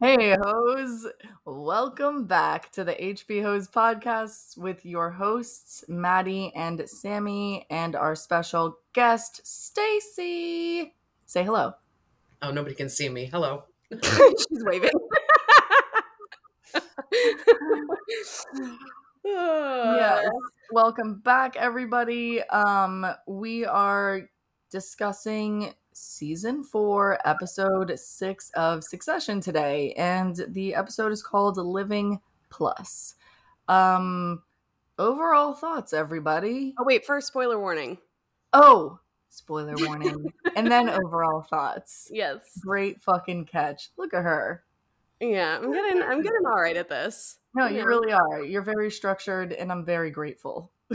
Hey, hoes. Welcome back to the HBHOES podcast with your hosts, Maddie and Sammy, and our special guest, Stacy. Say hello. Oh, nobody can see me. Hello. She's waving. yes. Welcome back, everybody. Um, we are discussing season four, episode six of Succession today, and the episode is called Living Plus. Um, overall thoughts, everybody. Oh wait, first spoiler warning. Oh, spoiler warning, and then overall thoughts. Yes. Great fucking catch. Look at her. Yeah, I'm getting I'm getting all right at this. No, Yeah. you really are. You're very structured, and I'm very grateful.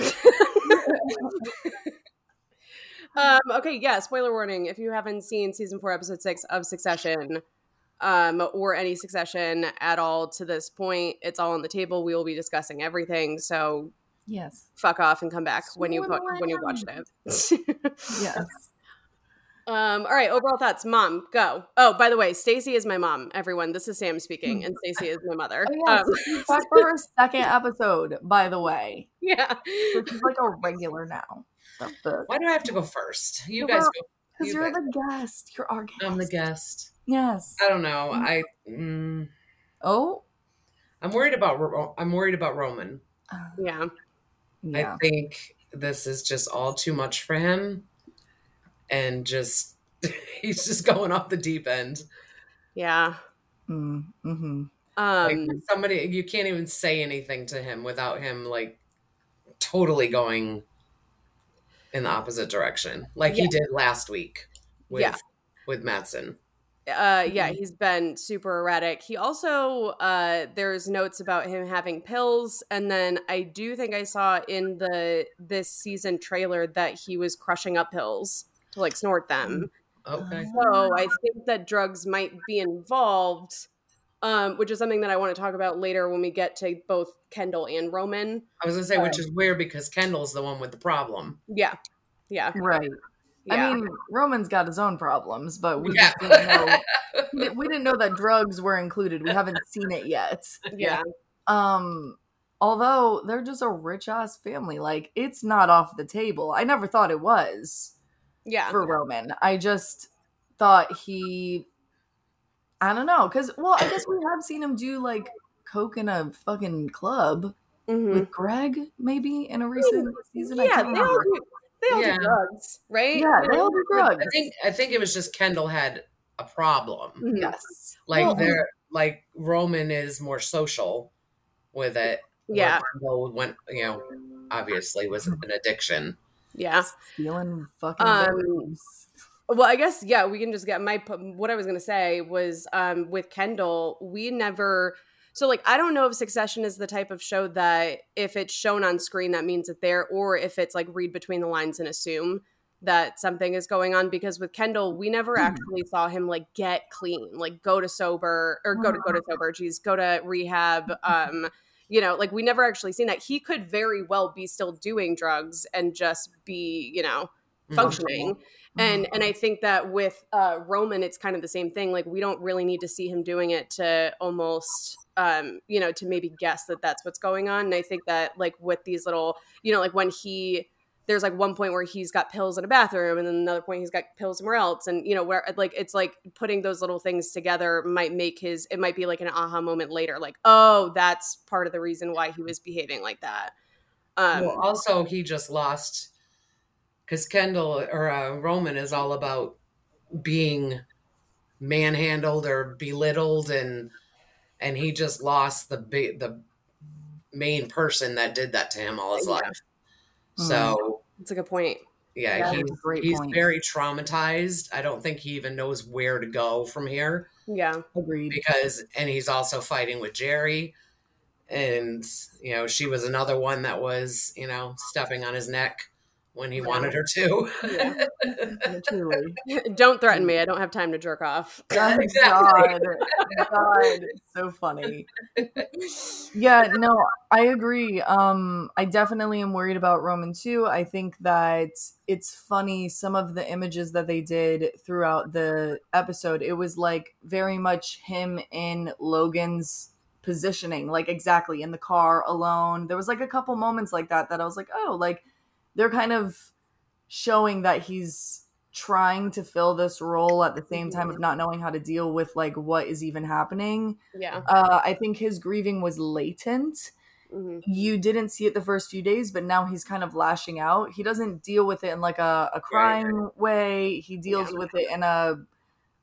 um, okay, yeah, spoiler warning. If you haven't seen season four, episode six of Succession, um, or any Succession at all to this point, it's all on the table. We will be discussing everything. So Yes. fuck off and come back when you when you watched warning. it. Yes. Um, all right, overall thoughts. Mom, go. Oh, by the way, Stacy is my mom, everyone. This is Sam speaking, and Stacy is my mother. Oh, yes. Um, She's back for her second episode, by the way. yeah. So is like a regular now. Why do I have to go first? You You're guys go. Because You you're guys- the guest. You're our guest. I'm the guest. Yes. I don't know. I mm, Oh. I'm worried about I'm worried about Roman. Uh, Yeah. yeah. I think this is just all too much for him, and just he's just going off the deep end. Yeah. Mm, hmm Like Um, somebody, you can't even say anything to him without him like totally going in the opposite direction, like Yeah. he did last week with Yeah. with Matsson. uh yeah Mhm. he's been super erratic he also uh there's notes about him having pills and then i do think i saw in the this season trailer that he was crushing up pills to like snort them Okay. so i think that drugs might be involved um which is something that i want to talk about later when we get to both kendall and roman I was gonna say, which is weird because Kendall's the one with the problem. yeah yeah Right. yeah I mean, Roman's got his own problems, but we Yeah. just didn't know. we didn't know that drugs were included. We haven't seen it yet. yeah Um, although they're just a rich ass family, like it's not off the table. I never thought it was yeah for Roman. I just thought he, I don't know, because well, I guess we have seen him do like coke in a fucking club Mhm. with Greg, maybe in a recent season. Yeah they all do they all Yeah. do drugs right Yeah, they all do drugs. I think I think it was just Kendall had a problem. Mhm. Yes, Like Well, they're like Roman is more social with it. Yeah. Kendall went, you know, obviously was an addiction. yeah stealing fucking Um, verbs. Well, I guess yeah, we can just get my what I was going to say was um with Kendall, we never so like I don't know if Succession is the type of show that if it's shown on screen that means it there or if it's like read between the lines and assume that something is going on because with Kendall, we never Hmm. actually saw him like get clean, like go to sober or go to go to sober, geez, go to rehab um you know, like we never actually seen that. He could very well be still doing drugs and just be, you know, Mhm. functioning. And and i think that with uh roman it's kind of the same thing like we don't really need to see him doing it to almost um you know to maybe guess that that's what's going on. And i think that like with these little you know like when he there's like one point where he's got pills in a bathroom and then another point he's got pills somewhere else. And you know where like it's like putting those little things together might make his it might be like an aha moment later like oh that's part of the reason why he was behaving like that. Um well, also he just lost because Kendall or uh, Roman is all about being manhandled or belittled, and and he just lost the big the main person that did that to him all his Yeah. life. So it's a good point yeah, That is he's great he's point. very traumatized. I don't think he even knows where to go from here yeah Agreed. because and he's also fighting with Gerri and you know she was another one that was you know stepping on his neck when he wanted her to. Yeah. Truly. Don't threaten me. I don't have time to jerk off. Oh, Exactly. God. God. So funny. Yeah, no, I agree. Um, I definitely am worried about Roman too. I think that it's funny some of the images that they did throughout the episode. It was like very much him in Logan's positioning, like exactly in the car alone. There was like a couple moments like that that I was like, oh, like they're kind of showing that he's trying to fill this role at the same time of not knowing how to deal with like what is even happening. Yeah. Uh, I think his grieving was latent. hmm You didn't see it the first few days, but now he's kind of lashing out. He doesn't deal with it in like a, a crying way. He deals Yeah. with it in a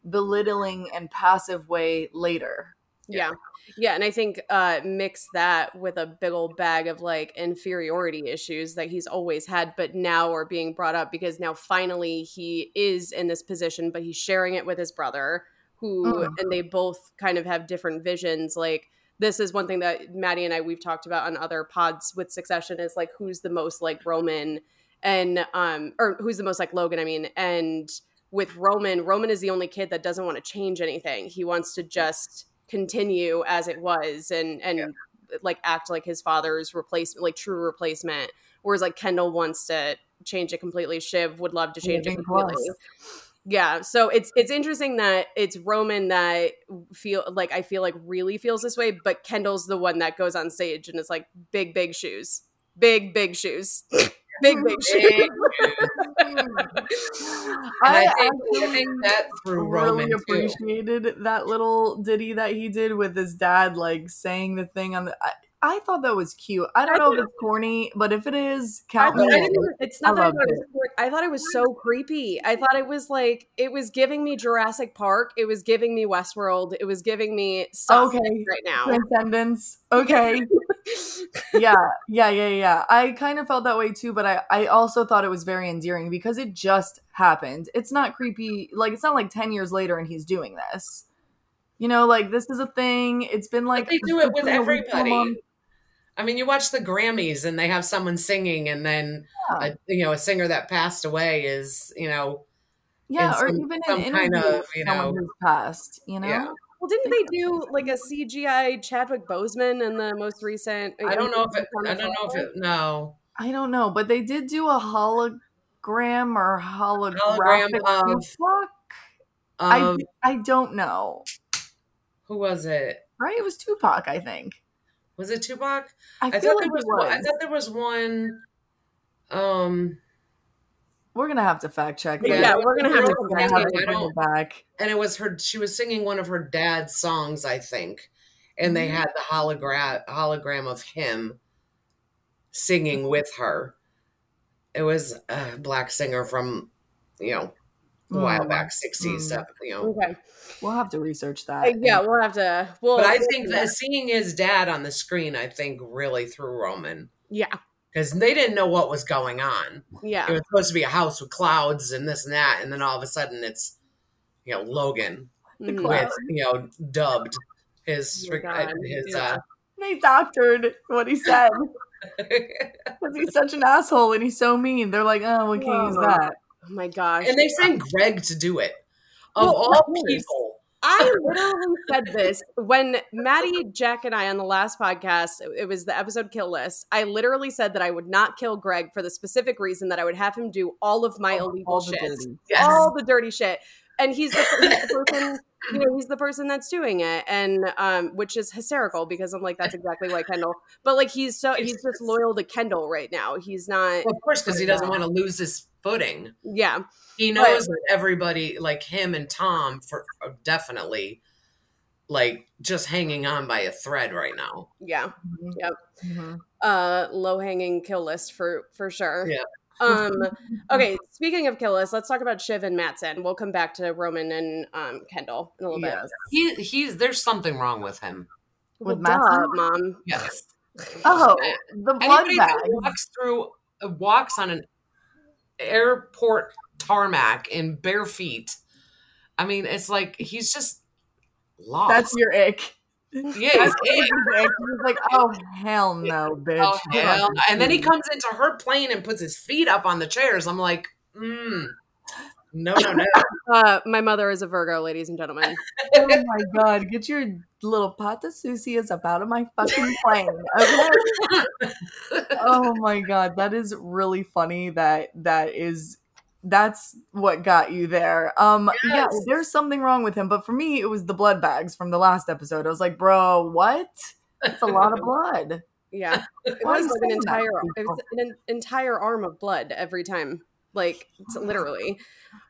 belittling and passive way later. Yeah. Yeah. And I think uh mix that with a big old bag of like inferiority issues that he's always had, but now are being brought up because now finally he is in this position, but he's sharing it with his brother, who Mm. and they both kind of have different visions. Like this is one thing that Maddie and I we've talked about on other pods with Succession is like who's the most like Roman and um or who's the most like Logan, I mean, and with Roman, Roman is the only kid that doesn't want to change anything. He wants to just continue as it was and and like act like his father's replacement, like true replacement. Whereas like Kendall wants to change it completely. Shiv would love to change it completely. Yeah, so it's it's interesting that it's Roman that feel like I feel like really feels this way, but Kendall's the one that goes on stage and it's like big big shoes, big big shoes, big big shoes. And I, I think, I think that through really Roman too. appreciated that little ditty that he did with his dad, like saying the thing on the. I, I thought that was cute. I don't I know if it's corny, but if it is, I, count thought- me I in. didn't even- it's I not that I thought it was, I thought it was so creepy. I thought it was like it was giving me Jurassic Park. It was giving me Westworld. It was giving me stuff Okay, right now. transcendence. Okay, yeah, yeah, yeah, yeah. I kind of felt that way too, but I, I also thought it was very endearing because it just happened. It's not creepy. Like it's not like ten years later and he's doing this. You know, like this is a thing. It's been like they do it with between a week and a everybody. Month. I mean, you watch the Grammys and they have someone singing, and then Yeah. a, you know a singer that passed away is you know Yeah, or some- even in some kind of, you know- passed. You know, Yeah. Well, didn't they do like a CGI Chadwick Boseman in the most recent? I don't know if it I don't know if it no I don't know, but they did do a hologram or holographic Hologram of- Tupac. I um, I don't know. who was it Right, it was Tupac. I think. Was it Tupac I, I, feel thought like there was, it one- I thought there was one um We're gonna have to fact check. Yeah, this. Yeah, we're gonna have to. we're We're gonna have to bring don't- it back. and it was her she was singing one of her dad's songs i think and they Mhm. had the hologram hologram of him singing with her it was a black singer from you know a while Mm, back 60s mm. stuff you know Okay. We'll have to research that. Uh, yeah, we'll have to. Well, but i think do that seeing his dad on the screen i think really threw roman Yeah. because they didn't know what was going on Yeah. it was supposed to be a house with clouds and this and that and then all of a sudden it's you know logan Mm. with you know dubbed his Oh his yeah. They doctored what he said uh because he's such an asshole and he's so mean. They're like, oh, we can't use that. Oh my gosh. and they sent Greg to do it. Of Well, all people, I literally said this when Maddie, Jack, and I on the last podcast, it was the episode kill list. I literally said that I would not kill Greg for the specific reason that I would have him do all of my illegal All shit. yes, All the dirty shit. And he's the, he's the person, you know, he's the person that's doing it. And um, which is hysterical because I'm like, that's exactly why Kendall. But like he's so he's just loyal to Kendall right now. He's not well, of course, because he doesn't want to lose his footing. yeah. He knows that everybody, like him and Tom, for definitely like just hanging on by a thread right now. Yeah. Mhm. Yep. Mhm. uh low hanging kill list for for sure. Yeah. Um okay, speaking of kill list, let's talk about Shiv and Matsson. We'll come back to Roman and um Kendall in a little Yes. He he's there's something wrong with him. With Well, Matsson? duh, mom. Yes, Oh, the blood anybody bag. that walks through uh, walks on an airport tarmac in bare feet. I mean, it's like he's just lost. That's your ick. Yeah, he's eight. And like, oh hell no, bitch. Oh, hell. And then he comes into her plane and puts his feet up on the chairs. I'm like, mm, no, no, no. Uh, my mother is a Virgo, ladies and gentlemen. oh my god, get your little pata sucias up out of my fucking plane. Okay. oh my god, that is really funny. That that is that's what got you there. Um yeah, there's something wrong with him, but for me it was the blood bags from the last episode. I was like, bro, what? That's a lot of blood. Yeah, it was like an entire it was an entire arm of blood every time, like it's literally.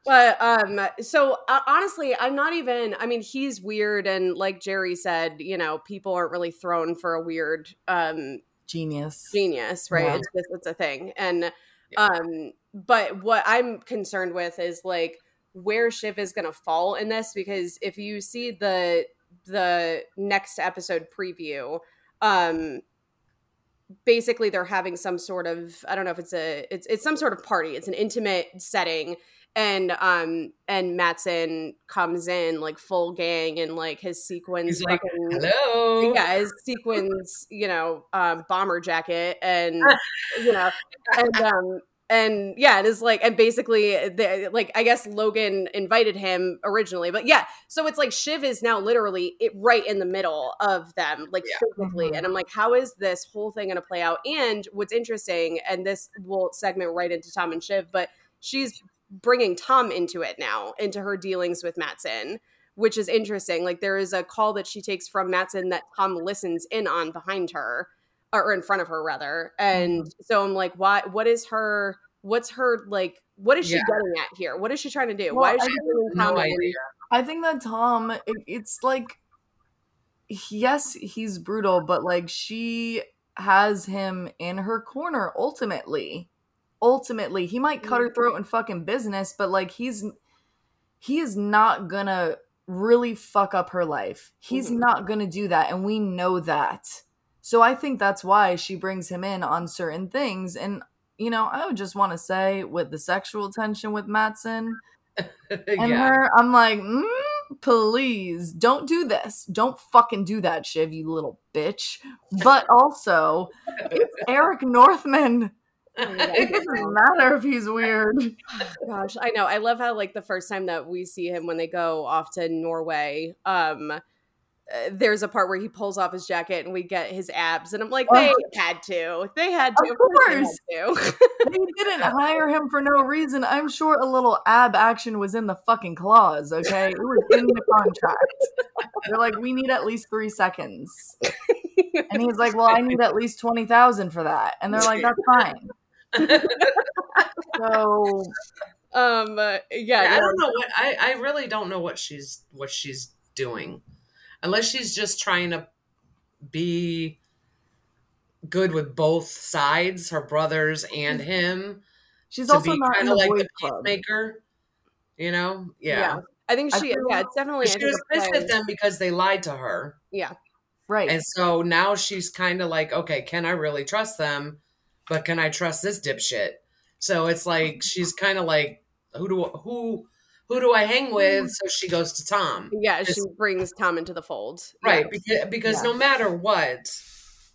But um, so uh, honestly, I'm not even. I mean, he's weird, and like Gerri said, you know, people aren't really thrown for a weird um Genius. genius, right? Yeah. It's it's a thing. And um but what I'm concerned with is like where Shiv is going to fall in this because if you see the the next episode preview um basically they're having some sort of I don't know if it's a it's it's some sort of party. It's an intimate setting and um and Matsson comes in like full gang and like his sequins He's like, fucking- hello. yeah, his sequins, you know, um, bomber jacket, and you know, and um, and yeah, it is like, and basically, the, like, I guess Logan invited him originally, but yeah, so it's like Shiv is now literally it right in the middle of them, like Yeah. physically, Mhm. and I'm like, how is this whole thing going to play out? And what's interesting, and this will segment right into Tom and Shiv, but she's bringing Tom into it now, into her dealings with Matsson which is interesting. Like there is a call that she takes from Matsson that Tom listens in on behind her, or in front of her rather. And mm-hmm. so I'm like, why? What is her? What's her like? What is she Yeah. getting at here? What is she trying to do? Well, why is I she bringing Tom No in? I think that Tom, it, it's like, yes, he's brutal, but like she has him in her corner ultimately. Ultimately, he might cut her throat in fucking business, but like he's he is not gonna really fuck up her life. He's Mhm. not gonna do that, and we know that. So I think that's why she brings him in on certain things. And you know, I would just want to say with the sexual tension with Matsson, and yeah. her, I'm like, mm, please don't do this. Don't fucking do that, Shiv, you little bitch. But also, it's Eric Northman. It doesn't matter if he's weird. Gosh, I know. I love how like the first time that we see him when they go off to Norway, um, uh, there's a part where he pulls off his jacket and we get his abs, and I'm like, Oh. they had to, they had to, Of they had to. They didn't hire him for no reason. I'm sure a little ab action was in the fucking clause, okay? It was in the contract. They're like, we need at least three seconds. And he's like, well, I need at least 20,000 for that. And they're like, that's fine. So, um, uh, yeah, I don't know what I, I really don't know what she's what she's doing. Unless she's just trying to be good with both sides, her brothers and him. she's also not in kind of like the peacemaker. You know? yeah. Yeah. I think I she, feel- yeah, it's definitely. She was pissed at them because they lied to her. Yeah, Right. And so now she's kind of like, okay, can I really trust them? But can I trust this dipshit? So it's like she's kind of like, who do who who do I hang with? So she goes to Tom, yeah. She brings Tom into the fold, right? Because because Yeah. no matter what,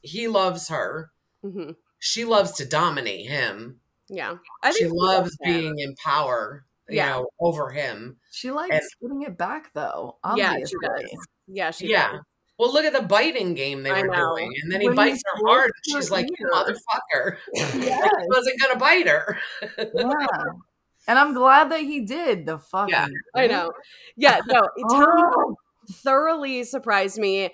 he loves her. hmm She loves to dominate him. Yeah, I She think loves being in power, you Yeah. know, over him. she likes and- getting it back, though. Yeah, she does. Yeah, she yeah. does. Well, look at the biting game they I were know. doing, and then he When bites he her hard. her She's like, "You motherfucker!" Yes. he wasn't gonna bite her. yeah. And I'm glad that he did. The fucking. Yeah, I know. Yeah, no. Tom Oh, thoroughly surprised me.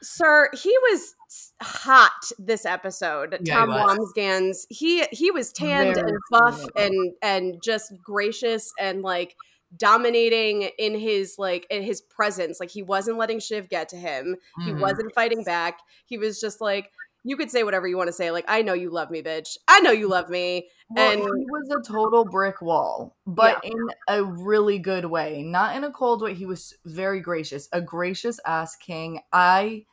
Sir, he was hot this episode. Yeah, Tom. Wambsgans. He he was tanned Very and buff and and just gracious and like dominating in his like in his presence. Like he wasn't letting Shiv get to him. He Mhm. wasn't fighting back. He was just like, you could say whatever you want to say. Like, I know you love me, bitch. I know you love me. Well, and- he was a total brick wall, but in a really good way, not in a cold way. He was very gracious, a gracious ass king. I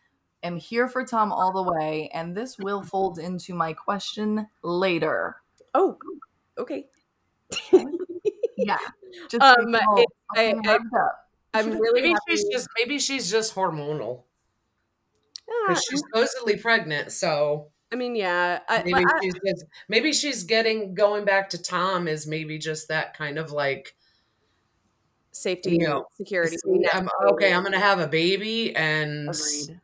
am here for Tom all the way, and this will fold into my question later. Oh, okay. Yeah, just Um, so you know, it- I, I, I'm really maybe happy. she's just maybe she's just hormonal. 'Cause she's supposedly pregnant, so I mean, yeah. I, maybe I- she's just, maybe she's getting going back to Tom is maybe just that kind of like safety, you know, security. I'm, okay, I'm gonna have a baby and Agreed.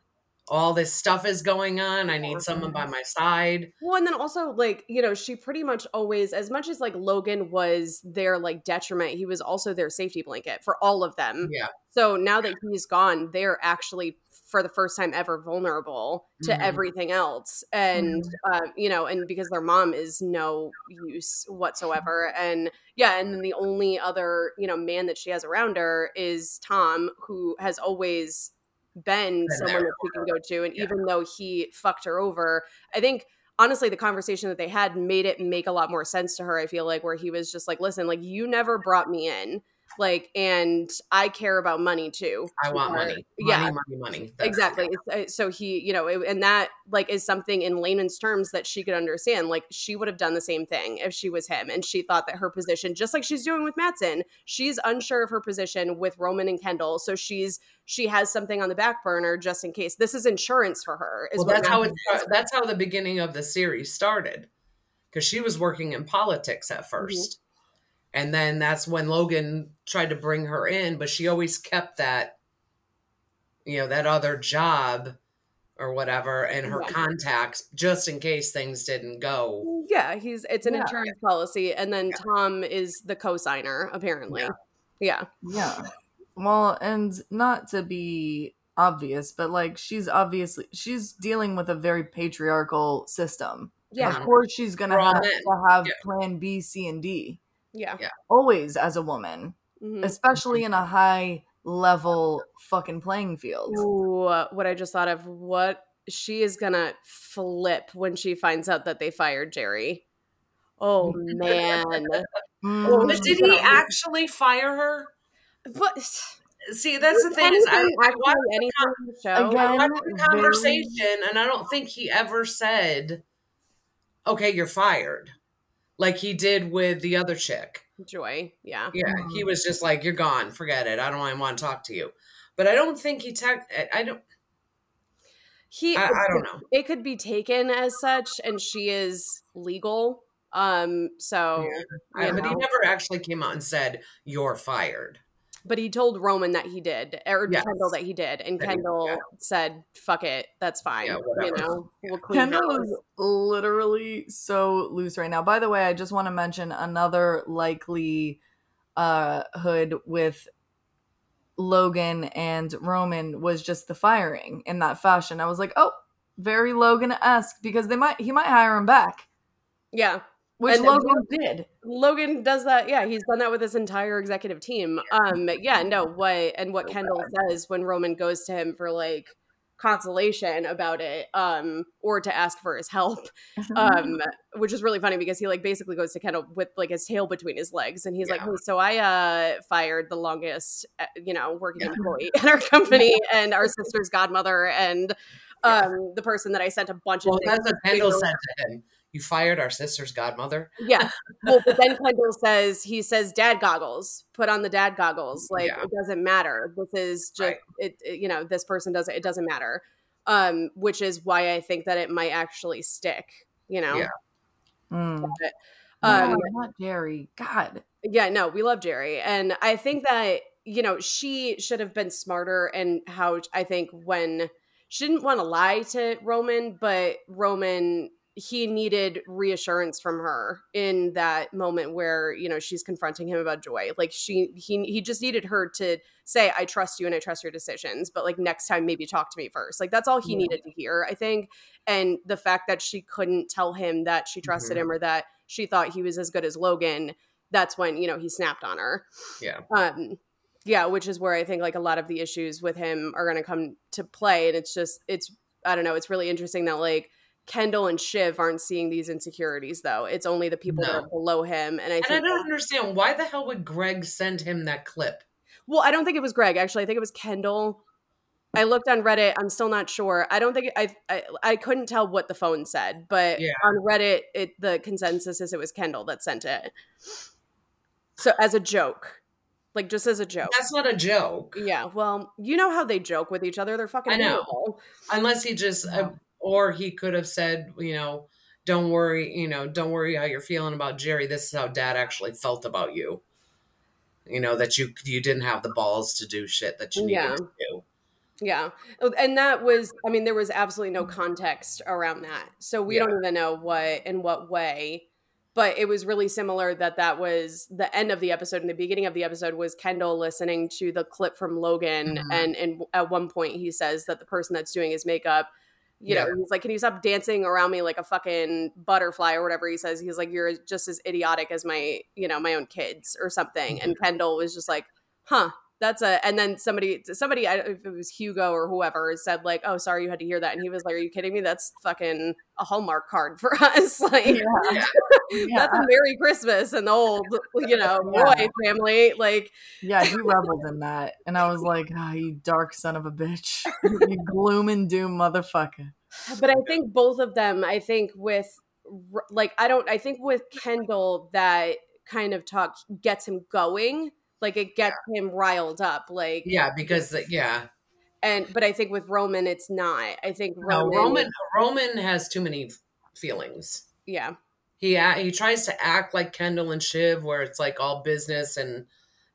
All this stuff is going on. I need someone by my side. Well, and then also like you know, she pretty much always, as much as like Logan was their like detriment, he was also their safety blanket for all of them. Yeah. So now that he's gone, they're actually for the first time ever vulnerable to Mhm. everything else, and uh, you know, and because their mom is no use whatsoever, and yeah, and then the only other you know man that she has around her is Tom, who has always been Been someone that she can go to, and Yeah. even though he fucked her over, I think honestly the conversation that they had made it make a lot more sense to her i feel like where he was just like listen like you never brought me in like and i care about money too I want Or- money. yeah Money, money, money. That's- exactly It's- uh, so he you know and that like is something in layman's terms that she could understand like she would have done the same thing if she was him and she thought that her position just like she's doing with Matsson she's unsure of her position with Roman and Kendall so she's she has something on the back burner just in case this is insurance for her is Well, that's how it. That's how the beginning of the series started, because she was working in politics Mm-hmm. at 1st and then that's when Logan tried to bring her in, but she always kept that, you know, that other job or whatever, and her Yeah. contacts just in case things didn't go. Yeah, he's it's an Yeah. insurance policy, and then Tom is the co-signer apparently. Yeah. Yeah, Yeah. Well, and not to be obvious, but like she's obviously she's dealing with a very patriarchal system. yeah, Of course she's gonna have to have Yeah. plan B, C, and D. yeah. Always as a woman. Mhm. Especially in a high level fucking playing field. Ooh, what I just thought of what she is gonna flip when she finds out that they fired Gerri. Oh man, Mm. But did he actually fire her? but See, that's the thing is, I, anything, I watched anything in the show. Again, I watched the very- conversation, and I don't think he ever said, "Okay, you're fired," like he did with the other chick. Joy, yeah, Yeah, he was just like, "You're gone. Forget it. I don't even want to talk to you." But I don't think he tech. I- don't. he. I, I don't know. It could be taken as such, and she is legal. Um, so you but he never actually came out and said, "You're fired." But he told Roman that he did, or Yes. Kendall that he did, and That he- Kendall yeah. said, "Fuck it, that's fine." Yeah, you know, we'll clean Kendall house. is literally so loose right now. By the way, I just want to mention another likely uh hood with Logan and Roman was just the firing in that fashion. I was like, oh, very Logan esque because they might he might hire him back, Yeah, which And- Logan did. Logan does that. Yeah, he's done that with his entire executive team. Um, yeah, no, what and what Kendall says when Roman goes to him for like consolation about it, um, or to ask for his help, um, which is really funny because he like basically goes to Kendall with like his tail between his legs, and he's like, Yeah. "Hey, so I uh fired the longest, uh, you know, working employee at our company, and our sister's godmother, and um, the person that I sent a bunch Well, of that's things what Kendall to." said to him. You fired our sister's godmother. Yeah. Well, but then Kendall says he says dad goggles. Put on the dad goggles. Like Yeah. it doesn't matter. This is just Right. it, it- You know, this person doesn't. It doesn't matter. Um, which is why I think that it might actually stick. You know. Yeah. Mm. Um, No, not Gerri. God. yeah. No, we love Gerri, and I think that you know she should have been smarter. And how I think when she didn't want to lie to Roman, but Roman he needed reassurance from her in that moment where you know she's confronting him about joy like she he he just needed her to say i trust you and i trust your decisions but like next time maybe talk to me first like that's all he Yeah. needed to hear i think and the fact that she couldn't tell him that she trusted Mhm. him or that she thought he was as good as logan that's when you know he snapped on her Yeah. um yeah which is where i think like a lot of the issues with him are going to come to play and it's just it's i don't know it's really interesting that like kendall and shiv aren't seeing these insecurities though it's only the people that are below him and i And I don't understand why the hell would Greg send him that clip? well i don't think it was greg actually i think it was kendall i looked on reddit i'm still not sure i don't think i i, I couldn't tell what the phone said but Yeah. on reddit it the consensus is it was kendall that sent it so as a joke like just as a joke. That's not a joke. Yeah, well, you know how they joke with each other. They're fucking. I know. horrible. Unless he just, uh, or he could have said, you know, don't worry, you know, don't worry how you're feeling about Gerri. This is how Dad actually felt about you. You know that you you didn't have the balls to do shit that you needed Yeah. to do. Yeah. Oh, And that was, I mean, there was absolutely no context around that. So we Yeah. don't even know what, in what way, but it was really similar that that was the end of the episode. And the beginning of the episode was Kendall listening to the clip from Logan. Mhm. And, and at one point he says that the person that's doing his makeup, you know, he's like, can you stop dancing around me like a fucking butterfly or whatever he says? He's like, you're just as idiotic as my, you know, my own kids or something. And mm-hmm. Kendall was just like, huh, that's a and then somebody somebody I don't know if it was Hugo or whoever said like oh sorry you had to hear that and he was like are you kidding me that's fucking a hallmark card for us like Yeah. Yeah. That's a Merry Christmas and the old you know Yeah. Roy family like Yeah, he reveled in that. And I was like, ah, you dark son of a bitch. you gloom and doom motherfucker. but I think both of them I think with like I don't I think with Kendall that kind of talk gets him going like it gets him riled up like Yeah, because uh, yeah, and but I think with Roman it's not. I think no, Roman, Roman Roman has too many feelings. yeah. He he tries to act like Kendall and Shiv, where it's like all business and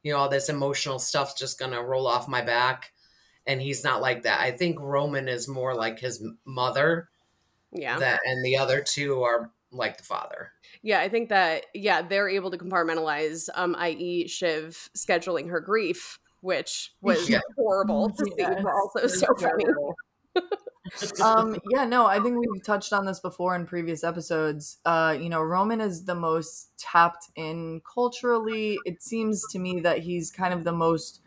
you know all this emotional stuff's just gonna roll off my back, and he's not like that. I think Roman is more like his mother, yeah. that and the other two are like the father. Yeah, I think that yeah, they're able to compartmentalize, um, i.e., Shiv scheduling her grief, which was Yeah. horrible to see, but also it's so funny. um yeah no i think we've touched on this before in previous episodes uh you know roman is the most tapped in culturally it seems to me that he's kind of the most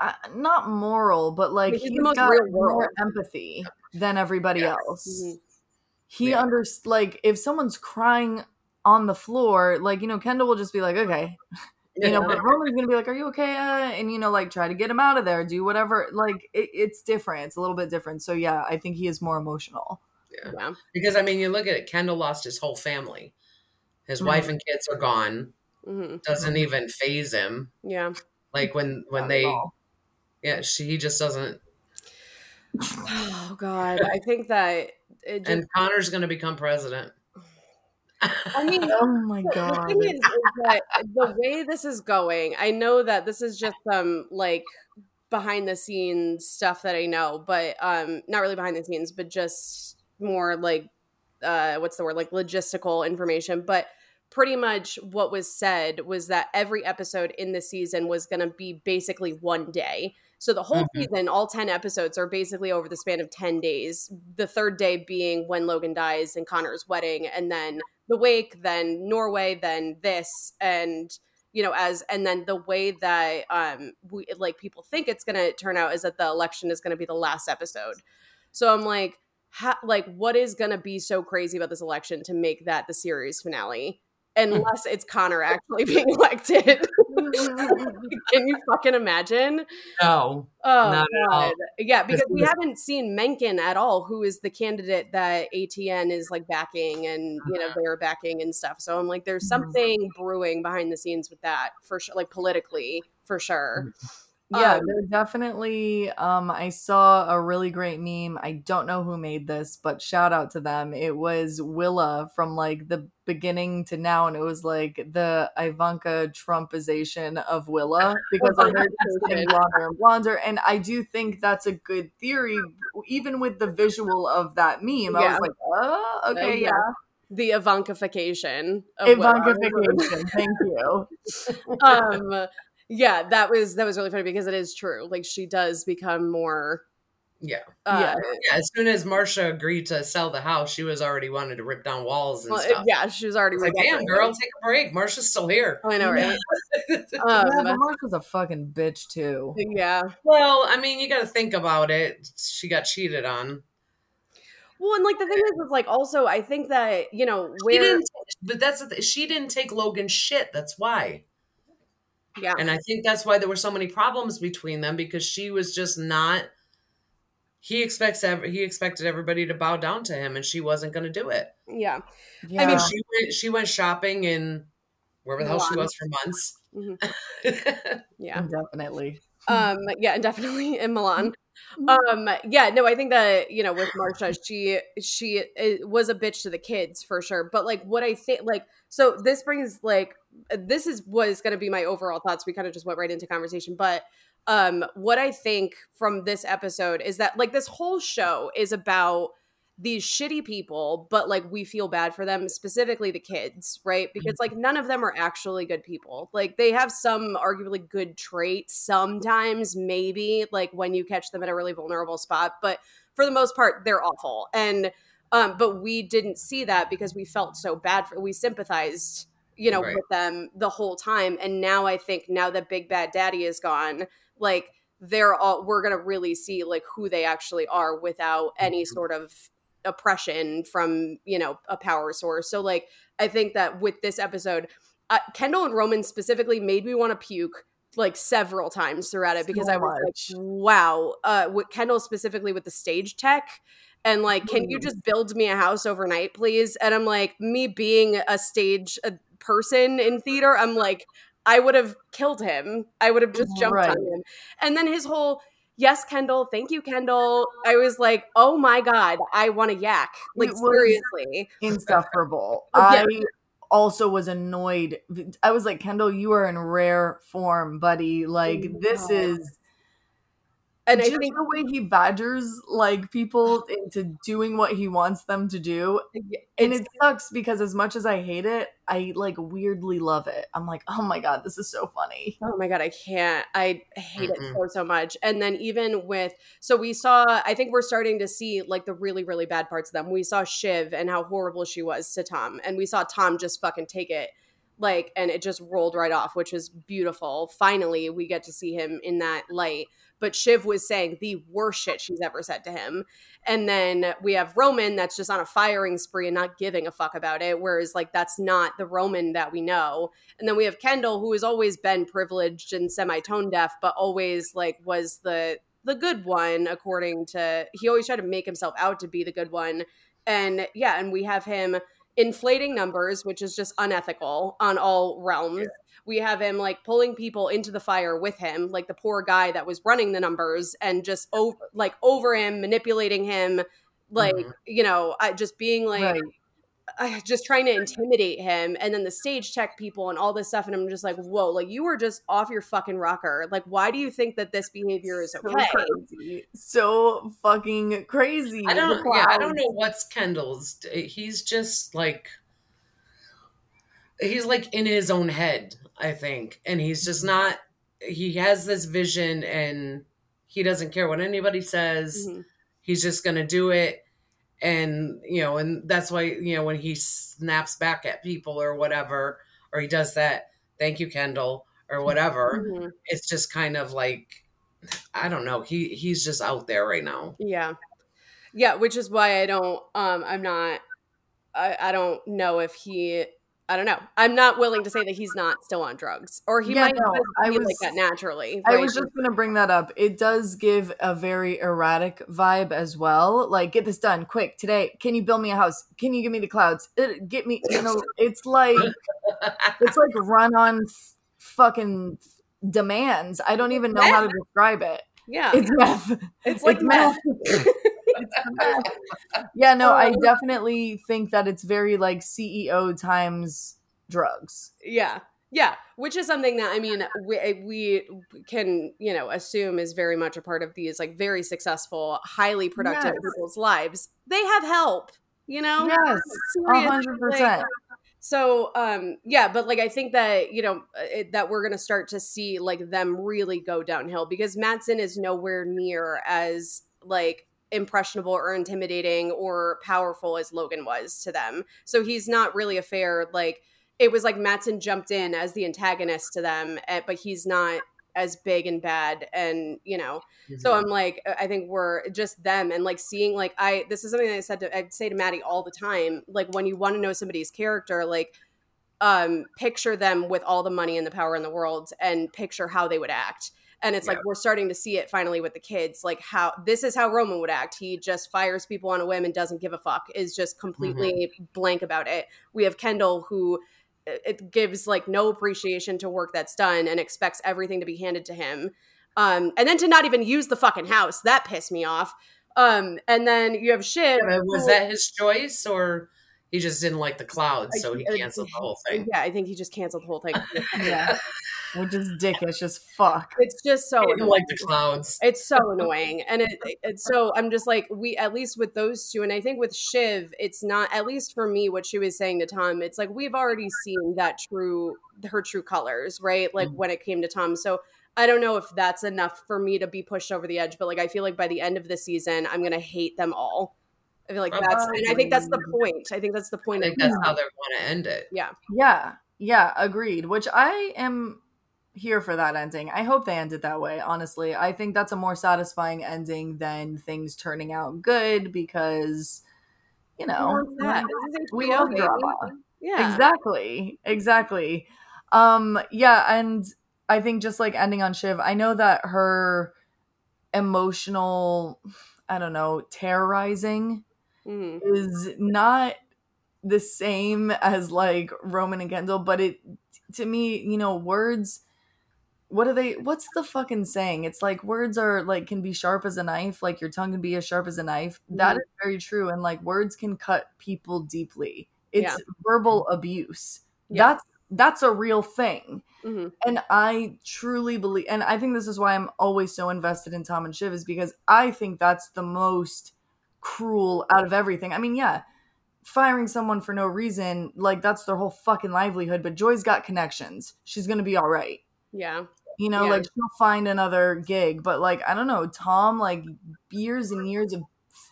uh, not moral but like He's the he's most got real more empathy than everybody Yeah. else Mhm. He Yeah. under like if someone's crying on the floor like you know kendall will just be like okay you know but roman's gonna be like are you okay uh? and you know like try to get him out of there do whatever like it, it's different it's a little bit different so yeah i think he is more emotional Yeah, because I mean, you look at it. Kendall lost his whole family. His Mhm. wife and kids are gone. hmm Doesn't even phase him. yeah. Like when when Not they yeah, she he just doesn't. Oh God, I think that it just. And Connor's going to become president. I mean, oh my the god thing is, is that the way this is going, I know that this is just some like behind the scenes stuff that I know, but um, not really behind the scenes, but just more like uh, what's the word, like logistical information. But pretty much what was said was that every episode in the season was going to be basically one day. So the whole Mhm. season, all 10 episodes are basically over the span of 10 days. The third day being when Logan dies and Connor's wedding, and then the wake, then Norway, then this, and you know, as and then the way that um we like people think it's gonna turn out is that the election is gonna be the last episode. So I'm like, ha- like what is gonna be so crazy about this election to make that the series finale? Unless it's Connor actually being elected. Can you fucking imagine? No. Oh Not at all. god. Yeah, because we haven't seen Mencken at all, who is the candidate that ATN is like backing and you know Uh-huh. they're backing and stuff. So I'm like, there's Mhm. something brewing behind the scenes with that for sure, like politically for sure. Yeah Um, definitely um i saw a really great meme i don't know who made this but shout out to them it was willa from like the beginning to now and it was like the ivanka trumpization of willa because of her getting blonder and blonder and i do think that's a good theory even with the visual of that meme i was like oh okay yeah. yeah, The Ivankification. Ivankification. thank you um, yeah, that was that was really funny because it is true. Like she does become more. Yeah. Uh, Yeah. Yeah. As soon as Marcia agreed to sell the house, she was already wanting to rip down walls and well, stuff. yeah, she was already It's like, damn, rebelling. girl, take a break. Marcia's still here. I know, right? yeah, Um, but Mark was a fucking bitch too yeah. Well, I mean, you got to think about it. She got cheated on. Well, and like the thing is, is like also I think that you know She didn't, but that's the th- she didn't take Logan's shit. That's why. Yeah And I think that's why there were so many problems between them because she was just not. He expects ev- he expected everybody to bow down to him, and she wasn't going to do it. yeah yeah I mean, She went she went shopping in wherever the hell she was for months. Mhm. Yeah. Definitely. um yeah and definitely in milan Mm-hmm. Um yeah no i think that you know with marcia she she uh, was a bitch to the kids for sure but like what i think like so this brings like this is was going to be my overall thoughts we kind of just went right into conversation but um what i think from this episode is that like this whole show is about these shitty people but like we feel bad for them specifically the kids right because like none of them are actually good people like they have some arguably good traits sometimes maybe like when you catch them at a really vulnerable spot but for the most part they're awful and um but we didn't see that because we felt so bad for we sympathized you know Right. with them the whole time and now i think now that big bad daddy is gone like they're all we're gonna really see like who they actually are without any Mhm. sort of oppression from you know a power source so like i think that with this episode uh, kendall and roman specifically made me want to puke like several times throughout it because So i was much. like wow uh with kendall specifically with the stage tech and like can you Mm. just build me a house overnight please and i'm like me being a stage uh person in theater i'm like i would have killed him i would have just jumped Right. on him and then his whole yes kendall thank you kendall i was like oh my god i want to yak like seriously insufferable. Yeah. I also was annoyed. I was like, Kendall, you are in rare form, buddy. Like this is and i just think the way he badgers like people into doing what he wants them to do. Uh, and it sucks because as much as I hate it, I like weirdly love it. I'm like, oh my god, this is so funny. Oh my god, I can't. I hate it Mm-mm. so so much. And then even with so we saw I think we're starting to see like the really really bad parts of them. We saw Shiv and how horrible she was to Tom and we saw Tom just fucking take it like and it just rolled right off, which is beautiful. Finally, we get to see him in that light. But Shiv was saying the worst shit she's ever said to him. And then we have Roman that's just on a firing spree and not giving a fuck about it. Whereas, like, that's not the Roman that we know. And then we have Kendall, who has always been privileged and semi tone deaf, but always like was the the good one, according to he always tried to make himself out to be the good one. And yeah, and we have him inflating numbers, which is just unethical on all realms. We have him like pulling people into the fire with him, like the poor guy that was running the numbers and just over like over him, manipulating him, like, Mhm. you know, just being like right. Just trying to intimidate him and then the stage tech people and all this stuff and i'm just like whoa like you were just off your fucking rocker like why do you think that this behavior is So okay crazy. So fucking crazy. I don't. Yeah, I don't know what's Kendall's. He's just like he's like in his own head. I think, and he's just not. He has this vision, and he doesn't care what anybody says. Mhm. He's just gonna do it, and you know, and that's why you know when he snaps back at people or whatever, or he does that. Thank you, Kendall, or whatever. Mhm. It's just kind of like I don't know. He he's just out there right now. yeah yeah which is why i don't um i'm not i i don't know if he i don't know i'm not willing to say that he's not still on drugs or he Yeah, might no, I be like that naturally I was just gonna bring that up. It does give a very erratic vibe as well. Like, get this done quick today. Can you build me a house? Can you give me the clouds? Uh, Get me. You know, it's like it's like run on fucking demands. I don't even know how to describe it. yeah It's meth. it's like it's meth. meth. It's the meth. Yeah, no, I Oh. definitely think that it's very like CEO times drugs. Yeah. Yeah, which is something that I mean we, eh, we can, you know, assume is very much a part of these like very successful, highly productive Yes. people's lives. They have help, you know? Yes, hundred percent. so um yeah but like i think that you know it, that we're gonna start to see like them really go downhill because matsson is nowhere near as like impressionable or intimidating or powerful as logan was to them so he's not really a fair like it was like matsson jumped in as the antagonist to them eh, but he's not as big and bad and you know so I'm like, I think we're just them and like seeing like I this is something that I said to I say to Maddie all the time. Like when you want to know somebody's character, like um picture them with all the money and the power in the world and picture how they would act. And it's like we're starting to see it finally with the kids, like how this is how Roman would act. He just fires people on a whim and doesn't give a fuck, is just completely blank about it. We have Kendall who it it gives like no appreciation to work that's done and expects everything to be handed to him. Um, and then to not even use the fucking house that pissed me off. Um, and then you have Shiv. Was that his choice or he just didn't like the clouds, so he Uh, canceled the whole thing? Yeah, I think he just canceled the whole thing. Yeah. Which is dickish as fuck. It's just so annoying. like the clouds. It's so annoying. And it, it's so I'm just like, we at least with those two, and I think with Shiv, it's not at least for me, what she was saying to Tom, it's like we've already seen that true her true colors, right? Like Mhm. when it came to Tom. So I don't know if that's enough for me to be pushed over the edge, but like I feel like by the end of the season, I'm gonna hate them all. I feel like that's and I think that's the point. I think that's the I point think of that's how they want to end it. yeah. Yeah. Yeah, agreed. Which I am here for that ending. I hope they end it that way, honestly. I think that's a more satisfying ending than things turning out good because you know, wants that? We HBO, love drama. Yeah. Exactly. Exactly. Um yeah, and I think just like ending on Shiv, I know that her emotional I don't know, terrorizing Mhm. is not the same as like Roman and Kendall, but it to me, you know, words what are they what's the fucking saying? It's like words are like can be sharp as a knife, like your tongue can be as sharp as a knife. That Mhm. is very true and like words can cut people deeply. It's Yeah. verbal abuse. Yeah. That's that's a real thing. Mhm. And I truly believe, and I think this is why I'm always so invested in Tom and Shiv, is because I think that's the most cruel out of everything. I mean, yeah, firing someone for no reason, like that's their whole fucking livelihood, but Joy's got connections. She's gonna be all right. Yeah. You know, Yeah. like she'll find another gig, but like, I don't know, Tom, like years and years of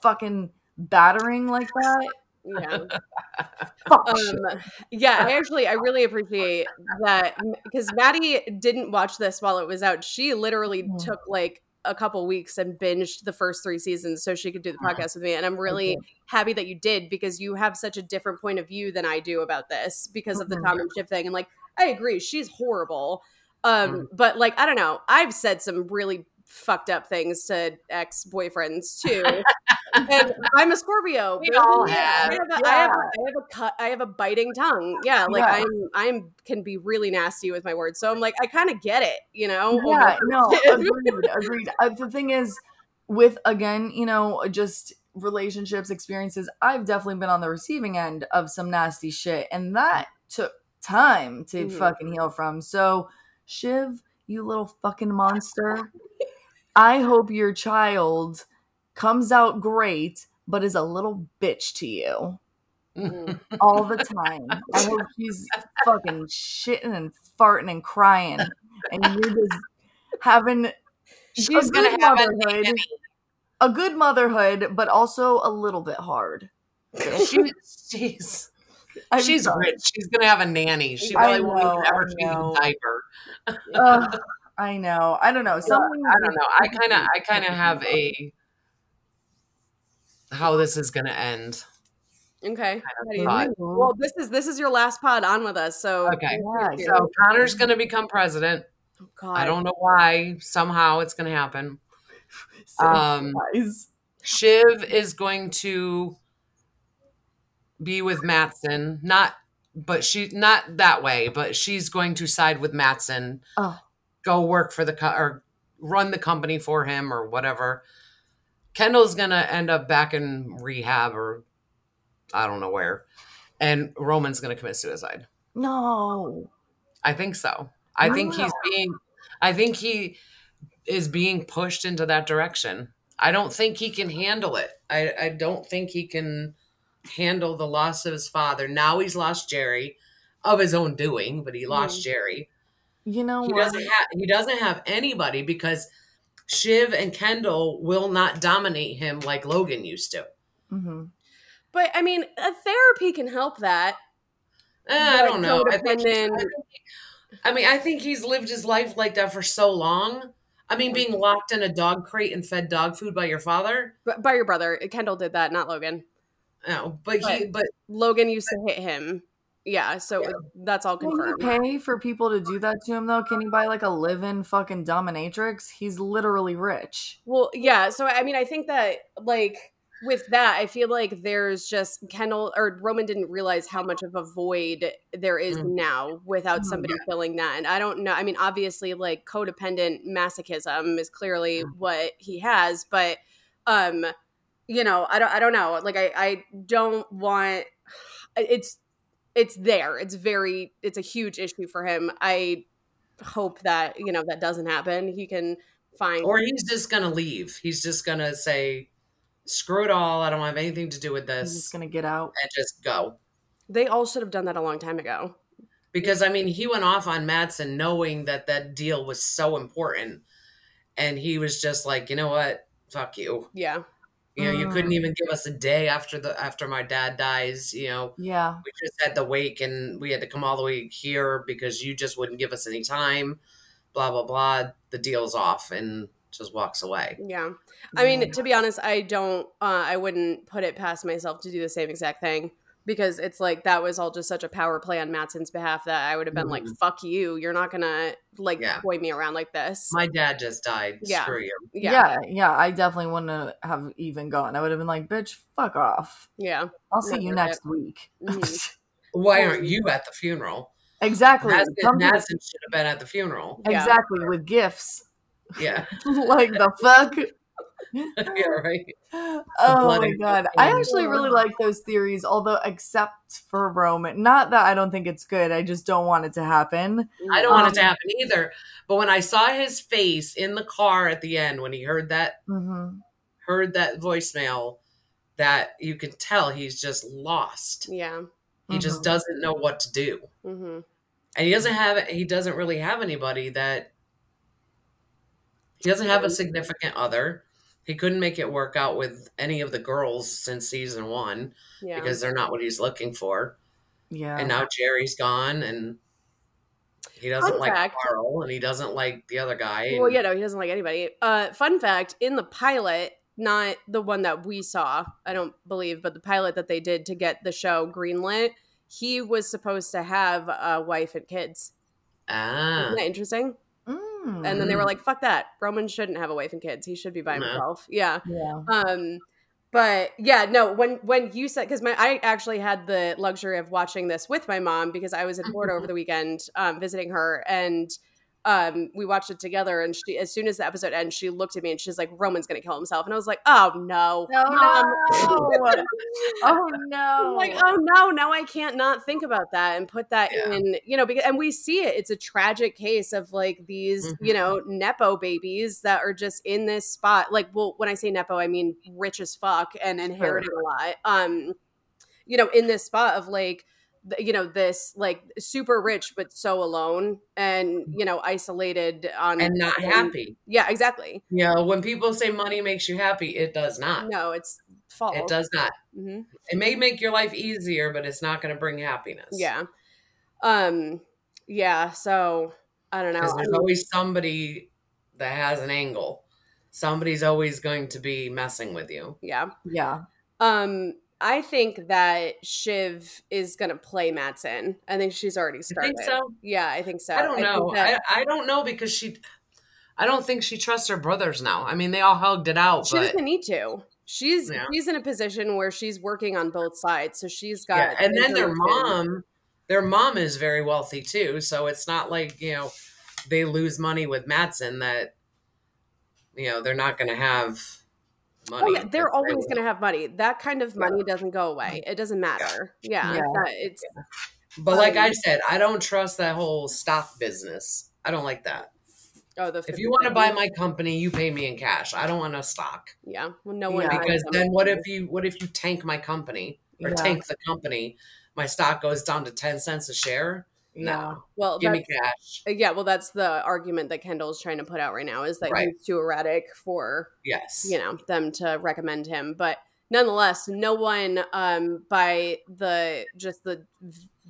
fucking battering like that. Yeah. Fuck um yeah i actually i really appreciate that because maddie didn't watch this while it was out she literally Mm. took like a couple weeks and binged the first three seasons so she could do the Mm. podcast with me and i'm really happy that you did because you have such a different point of view than i do about this because of the tom and Shiv thing and like i agree she's horrible um Mhm. but like i don't know i've said some really fucked up things to ex-boyfriends too and i'm a scorpio We all I have. have, a, I have, a, I have a cut. I have a biting tongue. Yeah, like Yeah. I'm, I'm can be really nasty with my words. So I'm like, I kind of get it, you know. Yeah, no, agreed, agreed. Uh, the thing is, with again, you know, just relationships, experiences, I've definitely been on the receiving end of some nasty shit, and that took time to Mhm. fucking heal from. So, Shiv, you little fucking monster, I hope your child comes out great, but is a little bitch to you Mm. all the time. I hope she's fucking shitting and farting and crying, and you're just having She's a gonna have a motherhood, a good motherhood, but also a little bit hard. She, she's I'm she's sorry. rich. She's gonna have a nanny. She probably won't ever change a diaper. Ugh, I know. I don't know. Something. I don't know. I kind of I kind of have a how this is gonna end. Okay. of How do you- thought. Well, this is this is your last pod on with us. So Okay. Yeah, So Connor's gonna become president. Oh, God. I don't know why. Somehow it's gonna happen. So Um, surprised. Shiv is going to be with Matsson. Not, but she not that way. But she's going to side with Matsson. Oh. Go work for the co- or run the company for him or whatever. Kendall's gonna end up back in rehab or I don't know where, and Roman's gonna commit suicide. no. I think so. I think he's being I think he is being pushed into that direction. I don't think he can handle it. I, I don't think he can handle the loss of his father. Now he's lost Gerri of his own doing, but he lost Mm. Gerri. You know He what? doesn't have he doesn't have anybody because Shiv and Kendall will not dominate him like Logan used to. hmm But I mean, a therapy can help that. Eh, I don't know. I think, I mean, I think he's lived his life like that for so long. I mean, being locked in a dog crate and fed dog food by your father. But by your brother, Kendall did that, not Logan. No, but he, but Logan used to hit him. Yeah, so it- that's all Can you confirmed. pay for people to do that to him though? Can he buy like a live-in fucking dominatrix? He's literally rich. Well, yeah. So I mean, I think that like with that, I feel like there's just Kendall or Roman didn't realize how much of a void there is Mm. now without Mm, somebody filling that. And I don't know. I mean, obviously, like codependent masochism is clearly Mm. what he has, but um, you know, I don't. I don't know. Like, I I don't want. It's it's there. It's very. It's a huge issue for him. I hope that you know that doesn't happen. He can find Or he's just gonna leave. He's just gonna say, "Screw it all. I don't have anything to do with this." He's this," just gonna get out. and just go. They all should have done that a long time ago. Because I mean, he went off on Matsson knowing that that deal was so important, and he was just like, "You know what? Fuck you." Yeah. You know, you couldn't Mm. even give us a day after the after my dad dies. You know, Yeah. we just had the wake and we had to come all the way here because you just wouldn't give us any time. Blah blah blah. The deal's off and just walks away. Yeah. I mean, Yeah. to be honest, I don't uh I wouldn't put it past myself to do the same exact thing because it's like that was all just such a power play on Matsson's behalf that I would have been like, Mhm. fuck you. You're not gonna like Yeah. toy me around like this. My dad just died. Yeah. Screw you. yeah. yeah, yeah, I definitely wouldn't have even gone. I would have been like, "Bitch, fuck off. Yeah. I'll see Not you worth next week." Mhm. Why aren't you at the funeral? exactly. Matsson, Matsson should have been at the funeral. Yeah. exactly with gifts. Yeah. like the fuck. Yeah, right. Oh blood my and god. I actually really like those theories, although except for Roman. Not that I don't think it's good. I just don't want it to happen. I don't want it to Um, happen either. But when I saw his face in the car at the end when he heard that hmm heard that voicemail, that you could tell he's just lost. Yeah. He just Mhm. doesn't know what to do. hmm and he doesn't have he doesn't really have anybody that he doesn't have a significant other he couldn't make it work out with any of the girls since season one Yeah. because they're not what he's looking for Yeah. and now gerri's gone and he doesn't Fun like fact. carl and he doesn't like the other guy well, and- yeah, no, he doesn't like anybody. Uh, fun fact: in the pilot, not the one that we saw, I don't believe, but the pilot that they did to get the show greenlit, he was supposed to have a wife and kids. ah Isn't that interesting? Mm. And then they were like, "Fuck that! Roman shouldn't have a wife and kids. He should be by No. himself." Yeah. yeah. Um, but yeah, no. When when you said because my I actually had the luxury of watching this with my mom because I was in Florida over the weekend um, visiting her and. Um, we watched it together, and she, as soon as the episode ends, she looked at me and she's like, "Roman's gonna kill himself," and I was like, "Oh no, No, no. oh no. Like, oh no, now I can't not think about that and put that Yeah. in, you know, because and we see it. It's a tragic case of like these, Mhm. you know, nepo babies that are just in this spot. Like, well, when I say nepo, I mean rich as fuck and inheriting a lot. Um, you know, in this spot of like, th- you know, this like super rich but so alone and you know isolated on and not happy Yeah, exactly. you know when people say money makes you happy it does not No, it's false. it does not hmm it may make your life easier but it's not going to bring happiness Yeah. Um. Yeah. So I don't know. because I there's mean, always somebody that has an angle. Somebody's always going to be messing with you. yeah. yeah. Um. I think that Shiv is gonna play Matsson. I think she's already started. think so? Yeah, I think so. I don't think know. that I, I don't know because she. I don't think she trusts her brothers now. I mean, they all hugged it out, she but doesn't need to. She's Yeah. she's in a position where she's working on both sides, so she's got. yeah. And then their mom, their mom is very wealthy too. So it's not like you know they lose money with Matsson that you know they're not going to have money. Oh, yeah, they're always going to have money. That kind of money doesn't go away. It doesn't matter. Yeah, Yeah. that- it's But like um, I said, I don't trust that whole stock business. I don't like that. oh the If you want to buy my company, you pay me in cash. I don't want a stock yeah, well, no one Yeah. because then what if you what if you tank my company or Yeah. tank the company? My stock goes down to ten cents a share. No, well, give me cash. Uh, Yeah, well, that's the argument that Kendall's trying to put out right now is that Right. he's too erratic for Yes, you know them to recommend him. But nonetheless, no one um, by the just the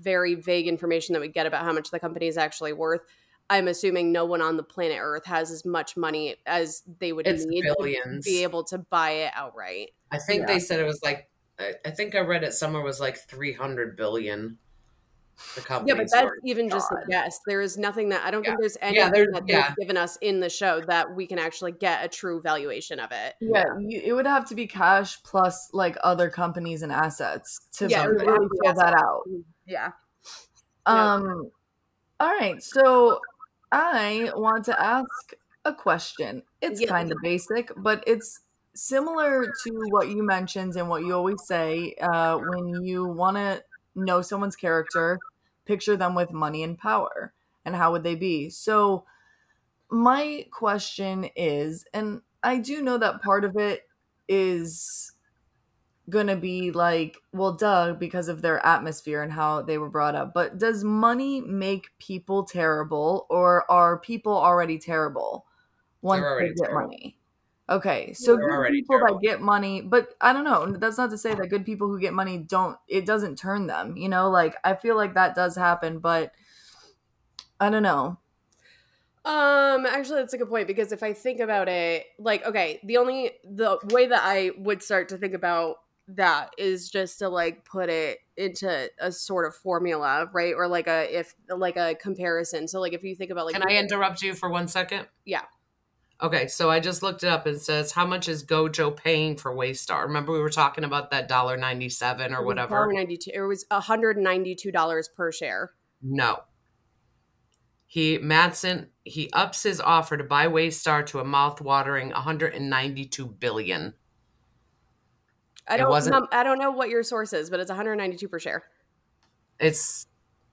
very vague information that we get about how much the company is actually worth. I'm assuming no one on the planet Earth has as much money as they would It's need billions. to be able to buy it outright. I think Yeah. they said it was like I, I think I read it somewhere was like three hundred billion. The Yeah, but that's were. even just a guess. There is nothing that I don't Yeah. think there's Yeah, anything there- that they've given us in the show that we can actually get a true valuation of it. Yeah, you, it would have to be cash plus like other companies and assets to Yeah, really have to fill that out. Yeah. Yeah. Um, all right, so I want to ask a question. It's Yeah. kind of basic, but it's similar to what you mentioned and what you always say uh, when you want to know someone's character, picture them with money and power, and how would they be? So, my question is, and I do know that part of it is gonna be like, well, duh, because of their atmosphere and how they were brought up. But does money make people terrible, or are people already terrible once they get terrible. money? Okay, so good people terrible. that get money, but I don't know. That's not to say that good people who get money don't. It doesn't turn them. You know, like I feel like that does happen, but I don't know. Um, actually, that's a good point because if I think about it, like, okay, the only the way that I would start to think about that is just to like put it into a sort of formula, right? Or like a if like a comparison. So, like, if you think about like, Can I interrupt you for one second? Yeah. Okay, so I just looked it up and says how much is Gojo paying for Waystar? Remember we were talking about that dollar ninety seven or whatever? ninety two, it was hundred ninety two dollars per share. No. He Matsson he ups his offer to buy Waystar to a mouth-watering 192 billion. I don't, I don't know what your source is, but it's one hundred ninety two per share. It's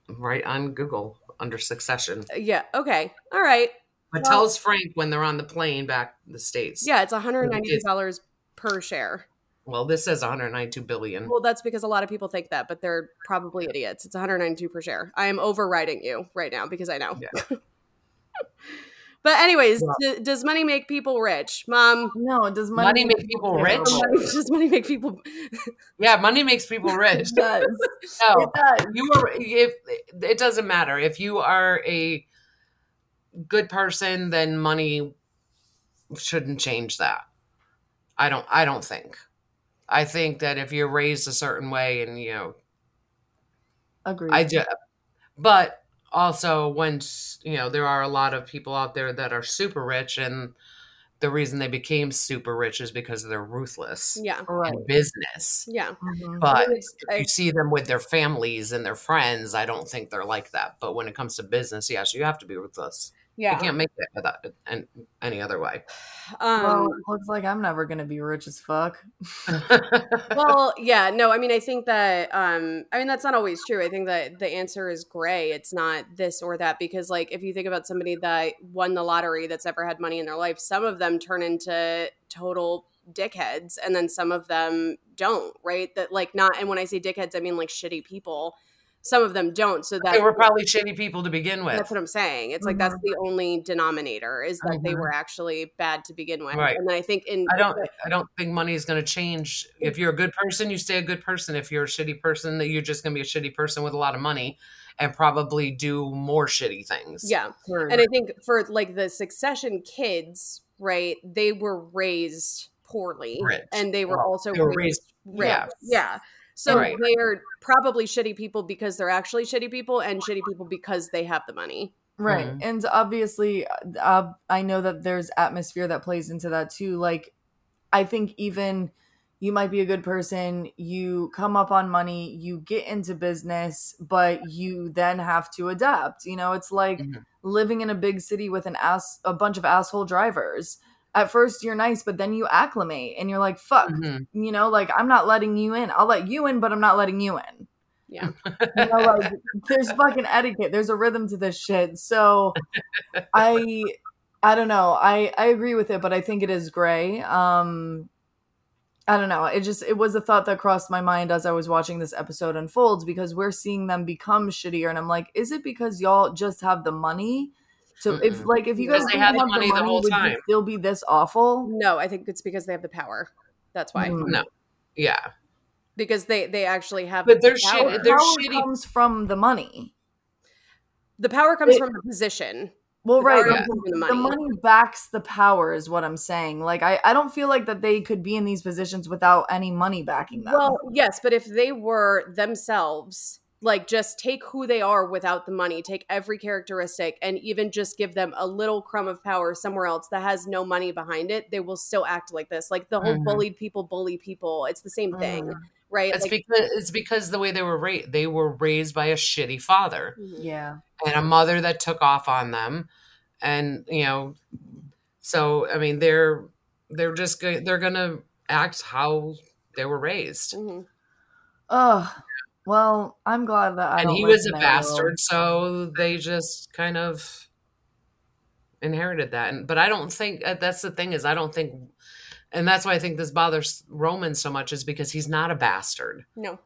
right on Google under Succession. Uh, Yeah. Okay. All right. But Well- tells Frank when they're on the plane back to the states. Yeah, it's one hundred ninety two dollars per share. Well, this says 192 billion. Well, that's because a lot of people think that, but they're probably idiots. It's 192 per share. I am overriding you right now because I know. Yeah. but anyways, Yeah. d- does money make people rich, Mom? No, does Money money, make people terrible? rich? Money, does money make people? Yeah, money makes people rich. It does. No, It does. you are if it doesn't matter if you are a good person then money shouldn't change that i don't i don't think i think that if you're raised a certain way and you know Agreed. i just but also once you know there are a lot of people out there that are super rich and the reason they became super rich is because they're ruthless Yeah, right. in business yeah. Mhm. but I if you see them with their families and their friends, I don't think they're like that. But when it comes to business, yes, you have to be ruthless. You yeah. can't make it without and any other way. Um, well, looks like I'm never gonna be rich as fuck. well, yeah, no, I mean, I think that, um, I mean, that's not always true. I think that the answer is gray. It's not this or that because, like, if you think about somebody that won the lottery that's ever had money in their life, some of them turn into total dickheads and then some of them don't, right? That, like, not, and when I say dickheads, I mean like shitty people. Some of them don't. So that they were probably shitty people to begin with. that's what I'm saying. It's like that's the only denominator is that they Mhm. were actually bad to begin with. Right. And I think in I don't. I don't think money is going to change. If you're a good person, you stay a good person. If you're a shitty person, that you're just going to be a shitty person with a lot of money and probably do more shitty things. yeah. Word. And I think for like the succession kids, right, they were raised poorly. Rich. And they were Well, also they were raised, raised- rich. yeah. Yeah. So Right. they're probably shitty people because they're actually shitty people and shitty people because they have the money. Right. Mhm. And obviously, uh, I know that there's atmosphere that plays into that too. Like, I think even you might be a good person, you come up on money, you get into business, but you then have to adapt. You know, it's like Mhm. living in a big city with an ass, a bunch of asshole drivers. At first, you're nice, but then you acclimate and you're like, fuck, Mhm. you know, like I'm not letting you in. I'll let you in, but I'm not letting you in. Yeah. You know, like there's fucking etiquette. There's a rhythm to this shit. So I I don't know. I I agree with it, but I think it is gray. Um I don't know. It just it was a thought that crossed my mind as I was watching this episode unfolds because we're seeing them become shittier and I'm like, is it because y'all just have the money? So if Mm-mm. like if you guys they didn't had the have money the whole would you time. still be this awful? No, I think it's because they have the power. That's why. Hmm. No. Yeah, Because they they actually have but they're the shit. power. They're Power shitty. comes from the money. The power comes It- from the position. Well, The right. Yeah. comes from the the money. money backs the power is what i'm saying like I, I don't feel like that they could be in these positions without any money backing them Well, yes, but if they were themselves like just take who they are without the money take every characteristic and even just give them a little crumb of power somewhere else that has no money behind it they will still act like this like the whole Mhm. bullied people bully people it's the same thing Mm, right It's like, because it's because the way they were raised. They were raised by a shitty father Mhm. yeah. and a mother that took off on them, and you know, so I mean, they're they're just go- they're gonna act how they were raised. Mhm. Oh, well, I'm glad that I and he was a in that world. bastard, so they just kind of inherited that. And but I don't think uh, that's the thing is I don't think, and that's why I think this bothers Roman so much is because he's not a bastard. no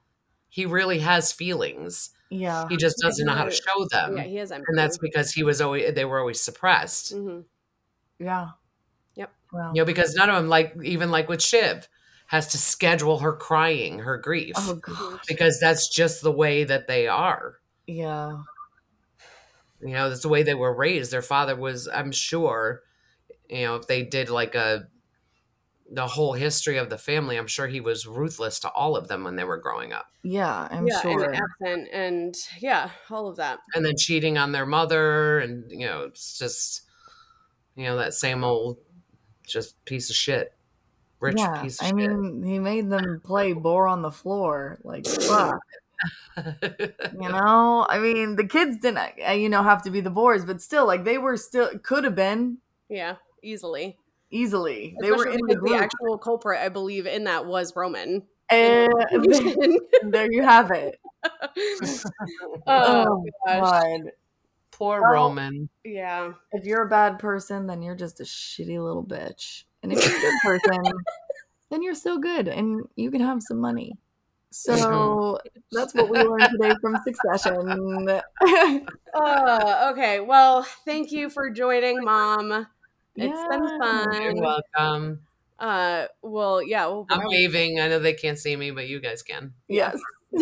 He really has feelings. Yeah. He just doesn't know how to show them, yeah he has and that's because he was always they were always suppressed. Mhm. Yeah. Yep. Well. You know, because none of them like even like with Shiv has to schedule her crying, her grief, Oh god. because that's just the way that they are. Yeah. You know, that's the way they were raised. Their father was, I'm sure, you know, if they did like a the whole history of the family, I'm sure he was ruthless to all of them when they were growing up. Yeah, I'm yeah sure. and absent and yeah all of that And then cheating on their mother and you know, it's just you know, that same old just piece of shit. Rich yeah, piece of I shit. mean, he made them play bore on the floor. Like, fuck. You know, I mean, the kids didn't, uh, you know, have to be the boars, but still, like, they were still could have been yeah easily easily. They were in the because the actual culprit i believe in that was roman and there you have it. oh, Oh. God. Poor Well- Roman. yeah If you're a bad person, then you're just a shitty little bitch. And if you're a good person, then you're still good and you can have some money. So that's what we learned today from Succession. uh, okay well thank you for joining mom It's been fun. You're welcome. uh well yeah we'll I'm waving. I know they can't see me, but you guys can. Yes.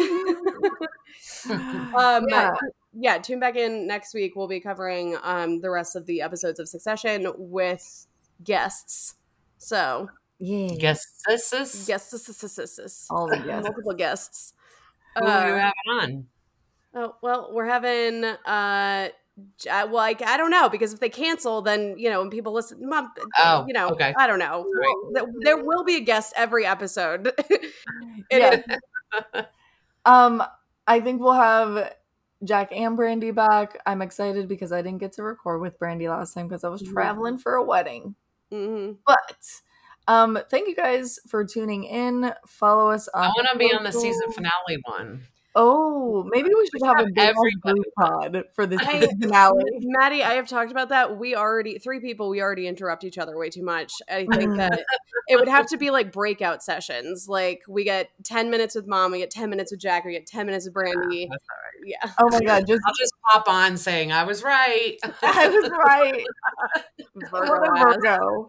um Yeah. yeah. tune back in next week we'll be covering um the rest of the episodes of succession with guests so Yeah. Guess this is guests All the guests. multiple guests who are you Uh, having on? Oh well, we're having uh, j- uh, well, like I don't know because if they cancel, then you know, when people listen, mom, Oh, you know, okay. I don't know. Well, there will be a guest every episode. Yeah. Um, I think we'll have Jack and Brandy back. I'm excited because I didn't get to record with Brandy last time because I was traveling for a wedding. Mhm. But um, thank you guys for tuning in. Follow us on. I want to be on the season finale one. Oh, maybe we should have a have big ass everybody pod for the I- finale. Maddie, I have talked about that. We already three people. We already interrupt each other way too much. I think that it would have to be like breakout sessions. Like we get ten minutes with mom, we get ten minutes with Jack, we get ten minutes with ah, Brandy. That's Yeah. Oh my god, just I'll just pop on saying I was right. I was right. Virgo what a. Virgo.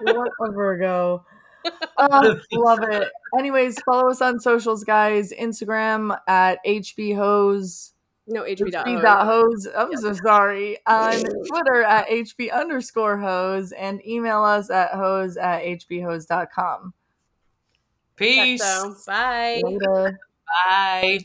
what a Virgo. Oh, love it. Anyways, follow us on socials, guys. Instagram at hbhoes. No HB dot. HB hose. I'm so sorry. On Twitter at hb underscore hose and email us at hose at hbhoes.com. Peace. So bye. Later. Bye.